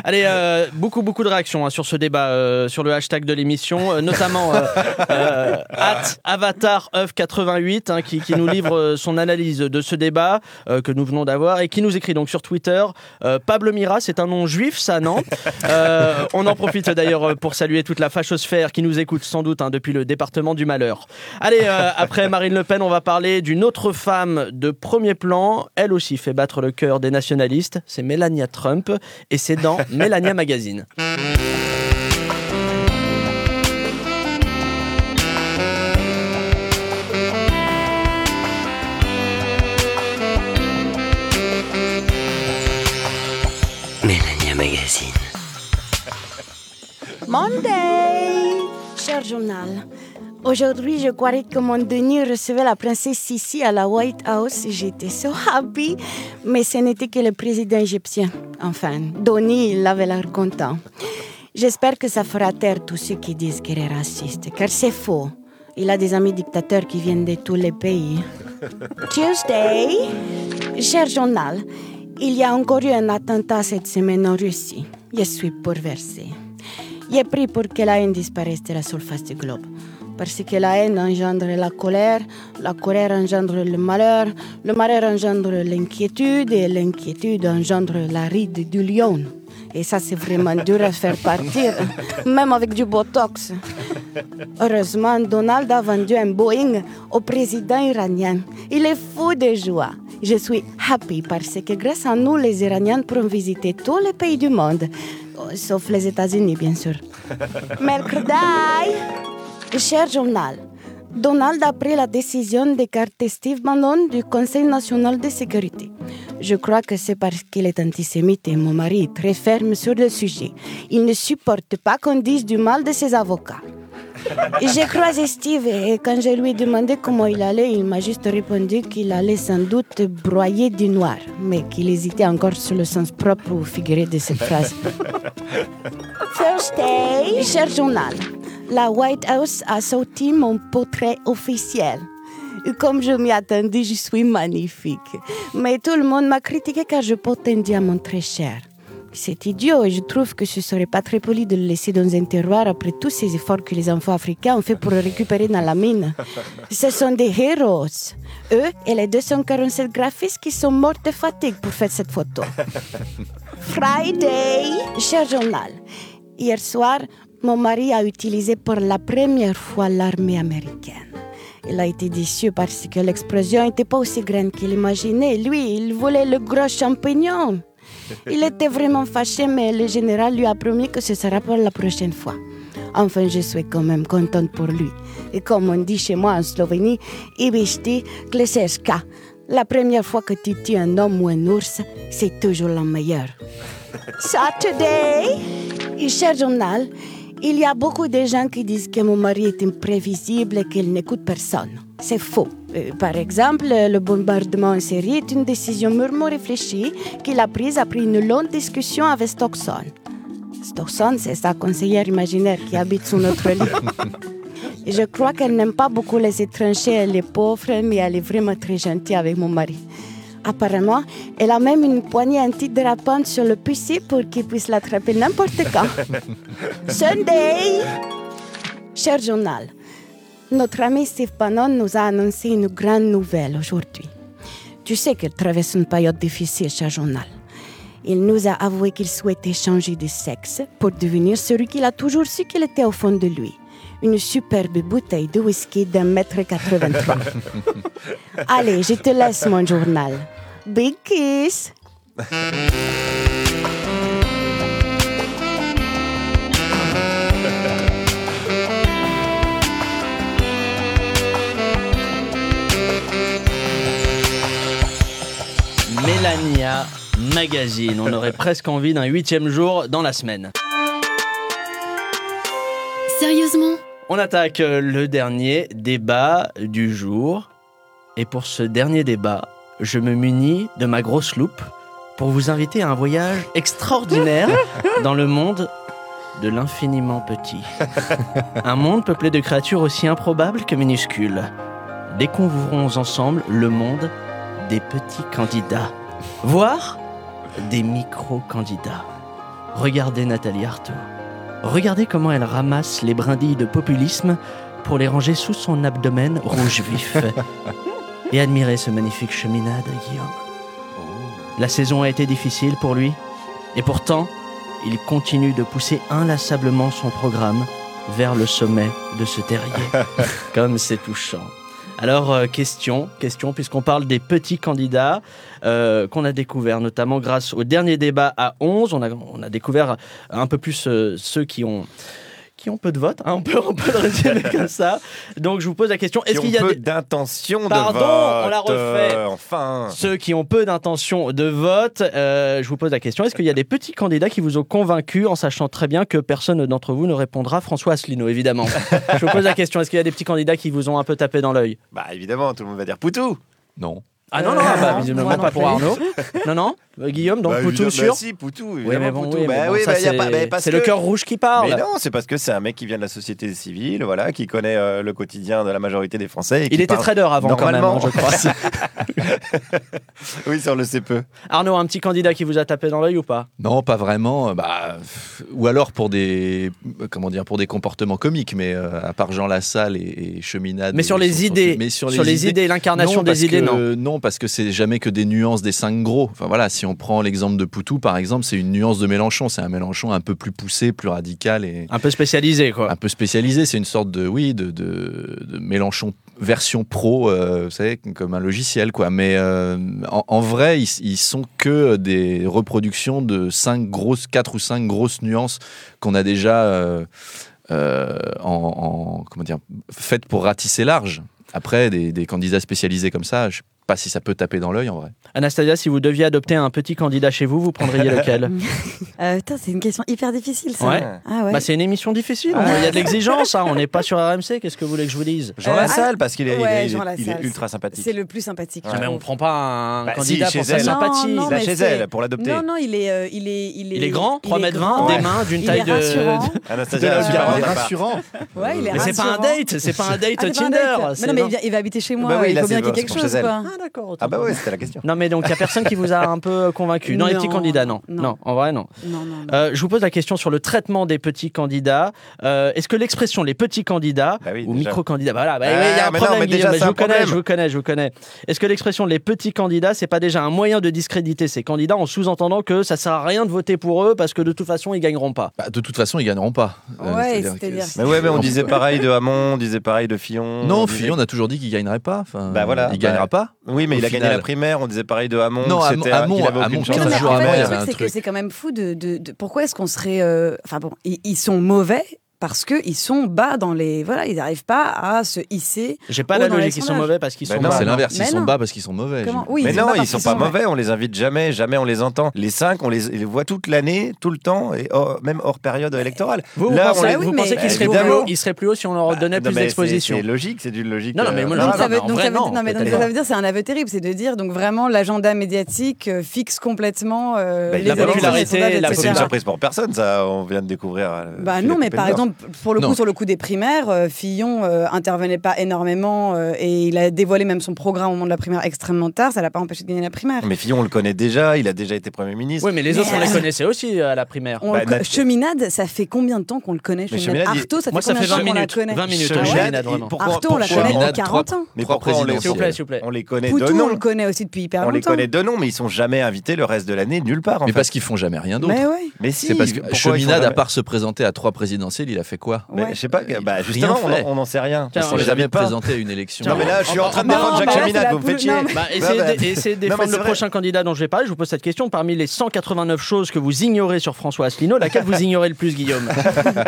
Allez, euh, beaucoup beaucoup de réactions hein, sur ce débat, euh, sur le hashtag de l'émission, notamment at AvatarEuf88 hein, qui, qui nous livre son analyse de ce débat que nous venons d'avoir et qui nous écrit donc sur Twitter Pablo Mira, c'est un nom juif, ça non? On en profite d'ailleurs pour saluer toute la fachosphère qui nous écoute sans doute hein, depuis le département du malheur. Allez, euh, après Marine Le Pen, on va parler d'une autre femme de premier plan. Elle aussi fait battre le cœur des nationalistes. C'est Melania Trump et c'est dans Melania Magazine. Mélania Magazine. Monday Cher journal, aujourd'hui je croyais que mon Denis recevait la princesse Sissi à la White House. J'étais so happy, mais ce n'était que le président égyptien. Enfin, Denis, il avait l'air content. J'espère que ça fera taire tous ceux qui disent qu'il est raciste, car c'est faux. Il a des amis dictateurs qui viennent de tous les pays. Tuesday Cher journal, il y a encore eu un attentat cette semaine en Russie. Je suis bouleversée. J'ai pris pour que la haine disparaisse de la surface du globe. Parce que la haine engendre la colère, la colère engendre le malheur, le malheur engendre l'inquiétude et l'inquiétude engendre la ride du lion. Et ça, c'est vraiment dur à faire partir, même avec du botox. Heureusement, Donald a vendu un Boeing au président iranien. Il est fou de joie. Je suis happy parce que grâce à nous, les Iraniens pourront visiter tous les pays du monde, Oh, sauf les États-Unis, bien sûr. Mercredi, cher journal. Donald a pris la décision d'écarter Steve Bannon du Conseil national de sécurité. Je crois que c'est parce qu'il est antisémite et mon mari est très ferme sur le sujet. Il ne supporte pas qu'on dise du mal de ses avocats. J'ai croisé Steve et quand je lui ai demandé comment il allait, il m'a juste répondu qu'il allait sans doute broyer du noir, mais qu'il hésitait encore sur le sens propre ou figuré de cette phrase. Thursday, cher journal, la White House a sorti mon portrait officiel. Et Comme je m'y attendais, je suis magnifique. Mais tout le monde m'a critiqué car je porte un diamant très cher. C'est idiot et je trouve que ce serait pas très poli de le laisser dans un terroir après tous ces efforts que les enfants africains ont fait pour le récupérer dans la mine. Ce sont des héros. Eux et les 247 graphistes qui sont morts de fatigue pour faire cette photo. Friday, cher journal. Hier soir, mon mari a utilisé pour la première fois l'armée américaine. Il a été déçu parce que l'explosion n'était pas aussi grande qu'il imaginait. Lui, il voulait le gros champignon. Il était vraiment fâché, mais le général lui a promis que ce sera pour la prochaine fois. Enfin, je suis quand même contente pour lui. Et comme on dit chez moi en Slovénie, Ibišti Kleseska. La première fois que tu tues un homme ou un ours, c'est toujours la meilleure. Saturday, et cher journal, il y a beaucoup de gens qui disent que mon mari est imprévisible et qu'il n'écoute personne. C'est faux. Euh, par exemple, le bombardement en série est une décision mûrement réfléchie qu'il a prise après une longue discussion avec Stockson. Stockson, c'est sa conseillère imaginaire qui habite sous notre lit. Je crois qu'elle n'aime pas beaucoup les étrangers et les pauvres, mais elle est vraiment très gentille avec mon mari. Apparemment, elle a même une poignée antidérapante sur le PC pour qu'il puisse l'attraper n'importe quand. Sunday! Cher journal, notre ami Steve Bannon nous a annoncé une grande nouvelle aujourd'hui. Tu sais qu'il traverse une période difficile, cher journal. Il nous a avoué qu'il souhaitait changer de sexe pour devenir celui qu'il a toujours su qu'il était au fond de lui. Une superbe bouteille de whisky d'un mètre 83. Allez, je te laisse mon journal. Big kiss! Mélania Magazine. On aurait presque envie d'un huitième jour dans la semaine. Sérieusement? On attaque euh, le dernier débat du jour. Et pour ce dernier débat, je me munis de ma grosse loupe pour vous inviter à un voyage extraordinaire dans le monde de l'infiniment petit. Un monde peuplé de créatures aussi improbables que minuscules. Découvrons ensemble le monde des petits candidats, voire des micro-candidats. Regardez Nathalie Arthaud. Regardez comment elle ramasse les brindilles de populisme pour les ranger sous son abdomen rouge vif. Et admirez ce magnifique cheminade, Guillaume. La saison a été difficile pour lui, et pourtant, il continue de pousser inlassablement son programme vers le sommet de ce terrier. Comme c'est touchant. Alors, euh, question, question, puisqu'on parle des petits candidats euh, qu'on a découverts, notamment grâce au dernier débat à 11. On a, découvert un peu plus euh, ceux qui ont, qui ont peu de votes. hein, on, peut, on peut le résumer comme ça. Donc, je vous pose la question est-ce qu'il y a peu des. d'intention de Pardon, vote, on l'a refait. euh, enfin. Ceux qui ont peu d'intention de vote, euh, je vous pose la question est-ce qu'il y a des petits candidats qui vous ont convaincu en sachant très bien que personne d'entre vous ne répondra François Asselineau, évidemment Je vous pose la question est-ce qu'il y a des petits candidats qui vous ont un peu tapé dans l'œil? Bah évidemment, tout le monde va dire Poutou. Non. Ah non, non, Euh, bah, visiblement non pas pour. Arnaud. Non, non, Euh, Guillaume, donc Bah, Poutou évidemment- sûr bah, si, Poutou, Oui, évidemment, mais bon, Poutou. oui, Bah mais bon, oui, ça, bah, y a c'est- pas- bah, parce c'est le que- cœur rouge qui parle. Mais non, c'est parce que c'est un mec qui vient de la société civile, voilà, qui connaît euh, le quotidien de la majorité des Français. et qui Il était parle trader avant quand même, normalement. hein, je crois. oui, ça on le sait peu. Arnaud, un petit candidat qui vous a tapé dans l'œil ou pas? Non, pas vraiment. Bah, pff, ou alors pour des, comment dire, pour des comportements comiques, mais euh, à part Jean Lassalle et, et Cheminade. Mais sur et les son- idées, mais sur, sur les idées, l'incarnation Non, des idées, que- non. Parce que c'est jamais que des nuances des cinq gros. Enfin voilà, si on prend l'exemple de Poutou, par exemple, c'est une nuance de Mélenchon. C'est un Mélenchon un peu plus poussé, plus radical et Un peu spécialisé, quoi. un peu spécialisé. C'est une sorte de, oui, de, de, de Mélenchon version pro, euh, vous savez, comme un logiciel, quoi. Mais euh, en, en vrai, ils, ils sont que des reproductions de cinq grosses, quatre ou cinq grosses nuances qu'on a déjà euh, euh, en, en- comment dire, faites pour ratisser large. Après, des, des candidats spécialisés comme ça, je sais pas si ça peut taper dans l'œil en vrai. Anastasia, si vous deviez adopter un petit candidat chez vous, vous prendriez lequel Euh, c'est une question hyper difficile, ça. Ouais. Ah ouais. Bah, c'est une émission difficile. hein. Il y a de l'exigence. hein. On n'est pas sur RMC. Qu'est-ce que vous voulez que je vous dise Jean Euh, Lassalle, parce qu'il est, il ouais, est- Jean il est Lassalle, ultra sympathique. C'est le plus sympathique. Ah, mais on prend pas un Bah, candidat si, chez pour sa sympathie. Non, non, Là, mais chez elle, pour l'adopter. Non, non, il est, euh, il est, il est. Il est grand, 3 il est mètres 20, grand, des mains d'une il taille de. rassurant. Anastasia, rassurant. Il est Mais c'est pas un rassurant. date, c'est pas un date Ah, c'est pas un Tinder. Mais non, mais il, va habiter chez moi. Bah oui, il faut bien qu'il y ait ah d'accord. Ah bah ouais, c'était la question. Non mais donc il y a personne qui vous a un peu convaincu. Non, les petits candidats, non. Non, en vrai non. non, non euh, je vous pose la question sur le traitement des petits candidats. Euh, est-ce que l'expression les petits candidats bah ou micro candidats, voilà, bah il y a un ah, problème. Déjà, je, vous. Connais, je vous connais, je vous connais, Est-ce que l'expression les petits candidats, c'est pas déjà un moyen de discréditer ces candidats en sous-entendant que ça sert à rien de voter pour eux parce que de toute façon ils gagneront pas? Bah, de toute façon ils gagneront pas. Euh, ouais, c'est-à-dire. Mais ouais, mais on disait pareil de Hamon, on disait pareil de Fillon. Non, Fillon, on a toujours dit qu'il gagnerait pas. Bah voilà. Il gagnera pas. Oui, mais il a gagné la primaire. On disait pareil de Hamon. Non, Hamon, Hamon, avait Hamon 15 jours. C'est quand même fou de. pourquoi est-ce qu'on serait. Euh, enfin bon, ils, sont mauvais parce qu'ils sont bas dans les. Voilà, ils n'arrivent pas à se hisser. J'ai pas la logique, ils sont mauvais parce qu'ils sont Non, c'est l'inverse, ils sont bas parce qu'ils sont mauvais. Mais non, ils sont pas mauvais, on les invite jamais, jamais on les entend. Les cinq, on les, voit toute l'année, tout le temps, et même hors période électorale. Vous, pensez, qu'ils seraient, plus hauts si on leur bah, donnait plus d'exposition C'est logique, c'est du logique. Non, euh, mais moi, ça veut dire, c'est un aveu terrible, c'est de dire, donc vraiment, l'agenda médiatique euh, fixe complètement. La popularité, c'est une surprise pour personne, ça, on vient de découvrir. Euh, bah non, mais par exemple, pour le coup, sur le coup des primaires, euh, Fillon euh, intervenait pas énormément euh, et il a dévoilé même son programme au moment de la primaire extrêmement tard. Ça l'a pas empêché de gagner la primaire. Mais Fillon, on le connaît déjà. Il a déjà été Premier ministre. Oui, mais les autres, on les euh, connaissait aussi à la primaire. Bah, Cheminade, ça fait combien de temps qu'on le connaît Cheminade, Cheminade ça fait Moi, combien de temps qu'on la connaît? 20 minutes. Cheminade, ouais. on la connaît depuis 40 ans? Mais pourquoi on les, s'il vous plaît, s'il vous plaît. On les connaît Poutou, de nom? on le connaît aussi depuis hyper longtemps. On les connaît de nom, mais ils sont jamais invités le reste de l'année nulle part. Mais parce qu'ils font jamais rien d'autre. Mais si. C'est parce que Cheminade, à part se présenter à trois présidentielles, il a fait quoi mais, Je sais pas, bah, justement, on n'en- sait rien. Parce on jamais présenté une élection. Non, mais là, je suis en train de défendre Jacques vous me faites chier. Bah, essayez de- défendre le prochain candidat dont je vais parler. Je vous pose cette question. Parmi les 189 choses que vous ignorez sur François Asselineau, laquelle vous ignorez le plus, Guillaume?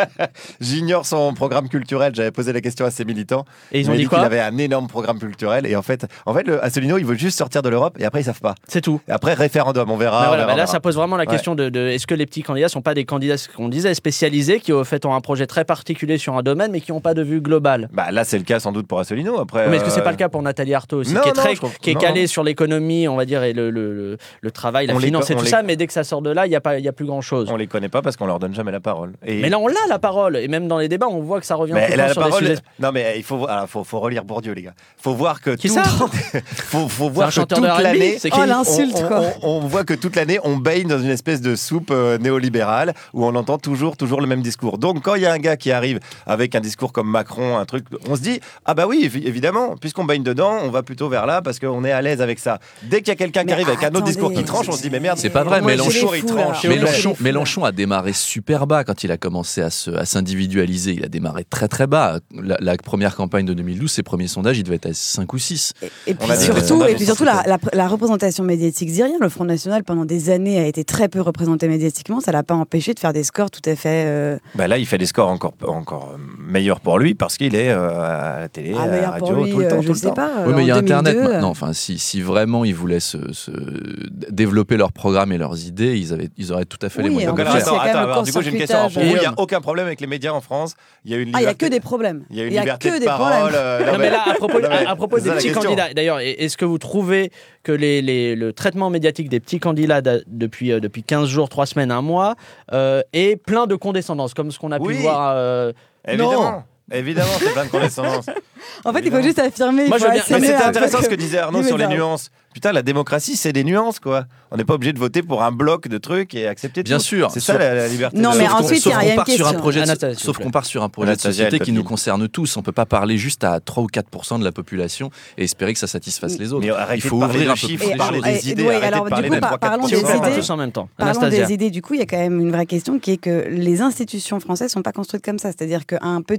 J'ignore son programme culturel. J'avais posé la question à ses militants. Et ils ont dit qu'il avait un énorme programme culturel. Et en fait, en fait, Asselineau, il veut juste sortir de l'Europe et après, ils savent pas. C'est tout. Et après, référendum, on verra. Bah là, ça pose vraiment la question de, est-ce que les petits candidats sont pas des candidats, ce qu'on disait, spécialisés, qui au fait ont un projet projets très particuliers sur un domaine, mais qui n'ont pas de vue globale. Bah, là, c'est le cas sans doute pour Asselineau. Après, mais ce euh... que c'est euh, pas le cas pour Nathalie Arthaud aussi, qui est, très, qui est calée sur l'économie, on va dire, et le, le, travail, la finance et tout ça, mais dès que ça sort de là, il n'y a, a plus grand-chose. On les connaît pas parce qu'on leur donne jamais la parole. Mais là, on l'a la parole, et même dans les débats, on voit que ça revient mais tout la sur parole... des sujets... Non, mais il faut, alors, faut, relire Bourdieu, les gars. faut voir que. Qui tout... faut, voir que toute l'année. Oh, l'insulte, quoi. On, voit que toute l'année, on baigne dans une espèce de soupe euh, néolibérale où on entend toujours, toujours le même discours. Donc, quand il y a un gars qui arrive avec un discours comme Macron, un truc, on se dit ah bah oui, évidemment, puisqu'on baigne dedans, on va plutôt vers là parce qu'on est à l'aise avec ça. Dès qu'il y a quelqu'un qui arrive avec un autre discours qui tranche, on se dit mais merde. C'est pas vrai. Mélenchon, il tranche. Mélenchon, Mélenchon a démarré super bas quand il a commencé à se, à s'individualiser. Il a démarré très très bas. La, première campagne de 2012, ses premiers sondages, il devait être à 5 ou 6. Et, puis surtout, et puis surtout la, représentation médiatique syrienne, le Front National pendant des années a été très peu représenté médiatiquement. Ça l'a pas empêché de faire des scores tout à fait. Euh, bah là, il fait des scores encore, encore meilleur pour lui parce qu'il est euh, à la télé, ah, à la radio, lui, tout le temps. Euh, je tout sais le pas. Temps. Oui, mais il y a Internet maintenant. Euh. Enfin, si, si vraiment ils voulaient se, développer leur programme et leurs idées, ils, avaient, ils auraient tout à fait les moyens de le faire. Attends, attends, du coup, j'ai une question. Il n'y a aucun problème avec les médias en France? Il y a une liberté... Ah, il n'y a que des problèmes. Il y a une liberté de parole. Non, mais là, à propos, des petits candidats, d'ailleurs, est-ce que vous trouvez que le traitement médiatique des petits candidats depuis, depuis 15 jours, 3 semaines, 1 mois est plein de condescendance, comme ce qu'on a oui, pu euh... Évidemment. Évidemment, c'est plein de condescendance. en fait, il faut juste affirmer. Moi, je veux bien- mais C'était intéressant ce que disait Arnaud sur les nuances putain, la démocratie, c'est des nuances, quoi. On n'est pas obligé de voter pour un bloc de trucs et accepter Bien tout. sûr. C'est ça la, liberté. Non, mais ensuite, il y a rien. Sur un projet de, sauf qu'on part sur un projet de société qui nous concerne tous. On ne peut pas parler juste à 3 ou 4 de la population et espérer que ça satisfasse les autres. Il faut ouvrir un peu plus parler des idées. parlons des idées. Du coup, il y a quand même une vraie question qui est que les institutions françaises ne sont pas construites comme ça. C'est-à-dire qu'un peu,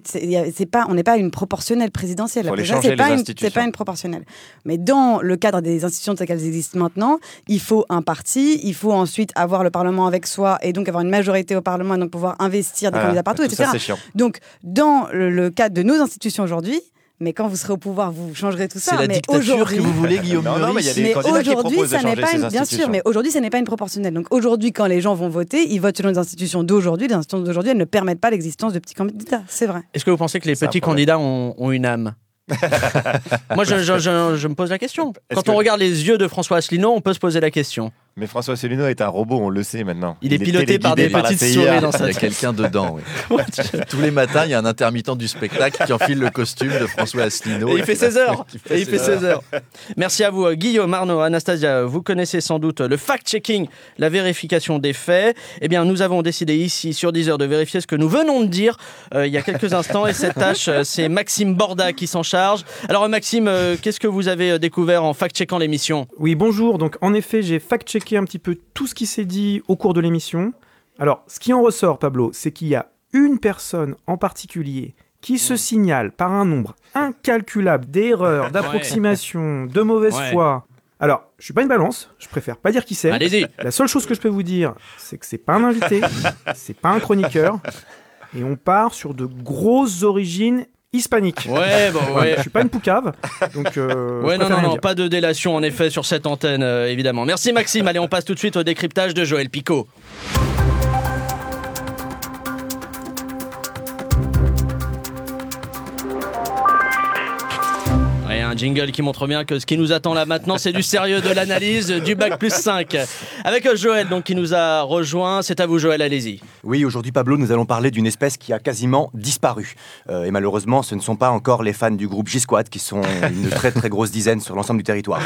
pas, on n'est pas une proportionnelle présidentielle. C'est pas une proportionnelle. Mais dans le cadre des institutions institutions telles qu'elles existent maintenant, il faut un parti, il faut ensuite avoir le Parlement avec soi et donc avoir une majorité au Parlement et donc pouvoir investir des candidats partout, etc. Ça, donc, dans le, cadre de nos institutions aujourd'hui, mais quand vous serez au pouvoir, vous changerez tout ça. C'est la dictature que vous voulez, Guillaume non, non, mais, mais aujourd'hui, ça n'est pas bien sûr, mais aujourd'hui, ça n'est pas une proportionnelle. Donc aujourd'hui, quand les gens vont voter, ils votent selon les institutions d'aujourd'hui. Les institutions d'aujourd'hui, elles ne permettent pas l'existence de petits candidats. C'est vrai. Est-ce que vous pensez que les petits candidats ont une âme? Moi, je, me pose la question. Quand on regarde les yeux de François Asselineau, on peut se poser la question. Mais François Asselineau est un robot, on le sait maintenant. Il est piloté par des petites souris dans sa Il y a tête. quelqu'un dedans. oui. Tous les matins, il y a un intermittent du spectacle qui enfile le costume de François Asselineau. Et il fait qui va- 16 heures. Et il fait 16 heures. Merci à vous, euh, Guillaume, Arnaud, Anastasia. Vous connaissez sans doute le fact-checking, la vérification des faits. Eh bien, nous avons décidé ici, sur 10 heures, de vérifier ce que nous venons de dire euh, il y a quelques instants. Et cette tâche, euh, c'est Maxime Borda qui s'en charge. Alors, Maxime, euh, qu'est-ce que vous avez découvert en fact-checkant l'émission? Oui, bonjour. Donc, en effet, j'ai fact-checké un petit peu tout ce qui s'est dit au cours de l'émission. Alors, ce qui en ressort, Pablo, c'est qu'il y a une personne en particulier qui se signale par un nombre incalculable d'erreurs, d'approximations, de mauvaise Ouais. foi. Alors, je suis pas une balance, je préfère pas dire qui c'est. Allez-y. La seule chose que je peux vous dire, c'est que c'est pas un invité, c'est pas un chroniqueur, et on part sur de grosses origines hispaniques. Ouais, bon, ouais. Je suis pas une poucave, donc. euh, Ouais, non, non, non, pas de délation en effet sur cette antenne, euh, évidemment. Merci Maxime. Allez, on passe tout de suite au décryptage de Joël Picot. Un jingle qui montre bien que ce qui nous attend là maintenant, c'est du sérieux, de l'analyse, du bac plus 5. Avec euh, Joël, donc, qui nous a rejoint. C'est à vous, Joël, allez-y. Oui, aujourd'hui, Pablo, nous allons parler d'une espèce qui a quasiment disparu. Euh, et malheureusement, ce ne sont pas encore les fans du groupe G-Squad qui sont une très très grosse dizaine sur l'ensemble du territoire.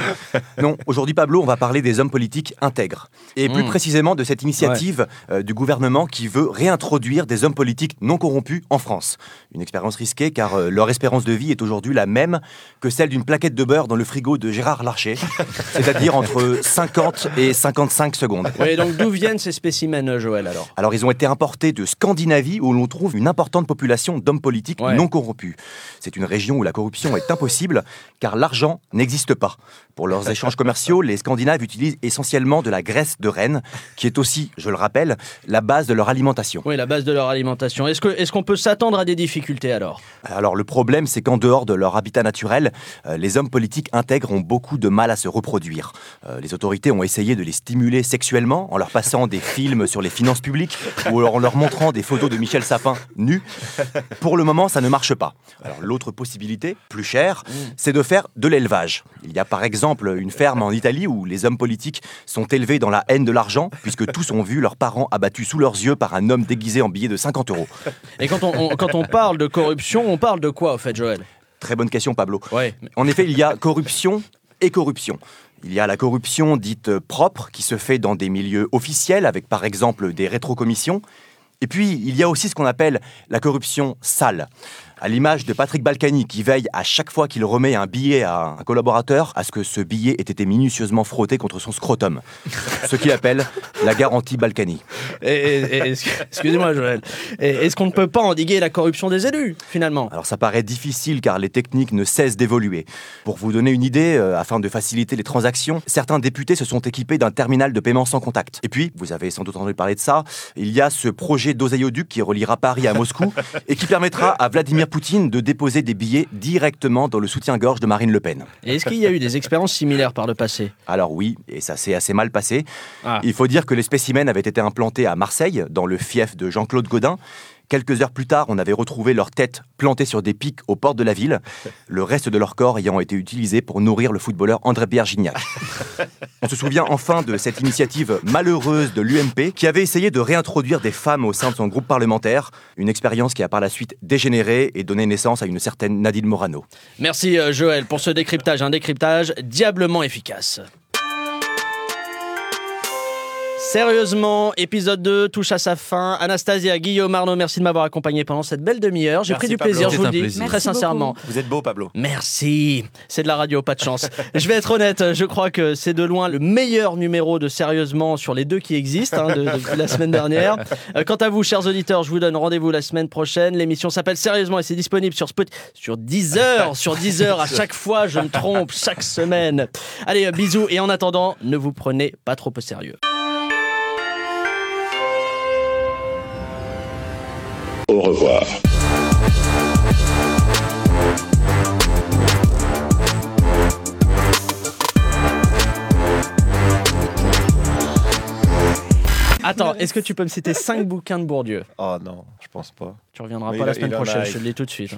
Non, aujourd'hui, Pablo, on va parler des hommes politiques intègres. Et plus Mm. précisément de cette initiative euh, du gouvernement qui veut réintroduire des hommes politiques non corrompus en France. Une expérience risquée car euh, leur espérance de vie est aujourd'hui la même que celle d'une plaquette de beurre dans le frigo de Gérard Larcher, c'est-à-dire entre 50 et 55 secondes. Oui, donc d'où viennent ces spécimens, Joël, alors? Alors, ils ont été importés de Scandinavie où l'on trouve une importante population d'hommes politiques Ouais. non corrompus. C'est une région où la corruption est impossible car l'argent n'existe pas. Pour leurs échanges commerciaux, les Scandinaves utilisent essentiellement de la graisse de renne, qui est aussi, je le rappelle, la base de leur alimentation. Oui, la base de leur alimentation. Est-ce qu'on peut s'attendre à des difficultés alors? Alors le problème, c'est qu'en dehors de leur habitat naturel, les hommes politiques intègres ont beaucoup de mal à se reproduire. Euh, les autorités ont essayé de les stimuler sexuellement en leur passant des films sur les finances publiques ou en leur montrant des photos de Michel Sapin nu. Pour le moment, ça ne marche pas. Alors l'autre possibilité, plus chère, c'est de faire de l'élevage. Il y a par exemple une ferme en Italie où les hommes politiques sont élevés dans la haine de l'argent puisque tous ont vu leurs parents abattus sous leurs yeux par un homme déguisé en billet de 50 euros. Et quand on, on- quand on parle de corruption, on parle de quoi, au fait, Joël? Très bonne question, Pablo. Ouais. En effet, il y a corruption et corruption. Il y a la corruption dite propre qui se fait dans des milieux officiels avec par exemple des rétrocommissions. Et puis, il y a aussi ce qu'on appelle la corruption sale. À l'image de Patrick Balkany qui veille à chaque fois qu'il remet un billet à un collaborateur à ce que ce billet ait été minutieusement frotté contre son scrotum. Ce qu'il appelle la garantie Balkany. Excusez-moi, Joël. Est-ce qu'on ne peut pas endiguer la corruption des élus, finalement? Alors ça paraît difficile car les techniques ne cessent d'évoluer. Pour vous donner une idée, euh, afin de faciliter les transactions, certains députés se sont équipés d'un terminal de paiement sans contact. Et puis, vous avez sans doute entendu parler de ça, il y a ce projet d'oséoduc qui reliera Paris à Moscou et qui permettra à Vladimir Poutine de déposer des billets directement dans le soutien-gorge de Marine Le Pen. Est-ce qu'il y a eu des expériences similaires par le passé? Alors oui, et ça s'est assez mal passé. Ah. Il faut dire que les spécimens avaient été implantés à Marseille, dans le fief de Jean-Claude Godin. Quelques heures plus tard, on avait retrouvé leurs têtes plantées sur des pics aux portes de la ville, le reste de leur corps ayant été utilisé pour nourrir le footballeur André-Pierre Gignac. On se souvient enfin de cette initiative malheureuse de l'UMP qui avait essayé de réintroduire des femmes au sein de son groupe parlementaire, une expérience qui a par la suite dégénéré et donné naissance à une certaine Nadine Morano. Merci, euh, Joël, pour ce décryptage. Un décryptage diablement efficace. Sérieusement, épisode 2 touche à sa fin. Anastasia, Guillaume, Arnaud, merci de m'avoir accompagné pendant cette belle demi-heure. J'ai pris du Pablo. plaisir, je vous le dis, plaisir. très Merci sincèrement. Vous êtes beau, Pablo. Merci. C'est de la radio, pas de chance. je vais être honnête, je crois que c'est de loin le meilleur numéro de Sérieusement sur les deux qui existent hein, de- depuis la semaine dernière. Euh, quant à vous, chers auditeurs, je vous donne rendez-vous la semaine prochaine. L'émission s'appelle Sérieusement et c'est disponible sur Spotify, sur 10 heures, sur 10 heures. À chaque fois, je me trompe, chaque semaine. Allez, euh, bisous. Et en attendant, ne vous prenez pas trop au sérieux. Revoir. Attends, est-ce que tu peux me citer 5 bouquins de Bourdieu? Oh non, je pense pas. Tu reviendras Mais pas il la a- semaine a- prochaine, je te le dis tout de suite.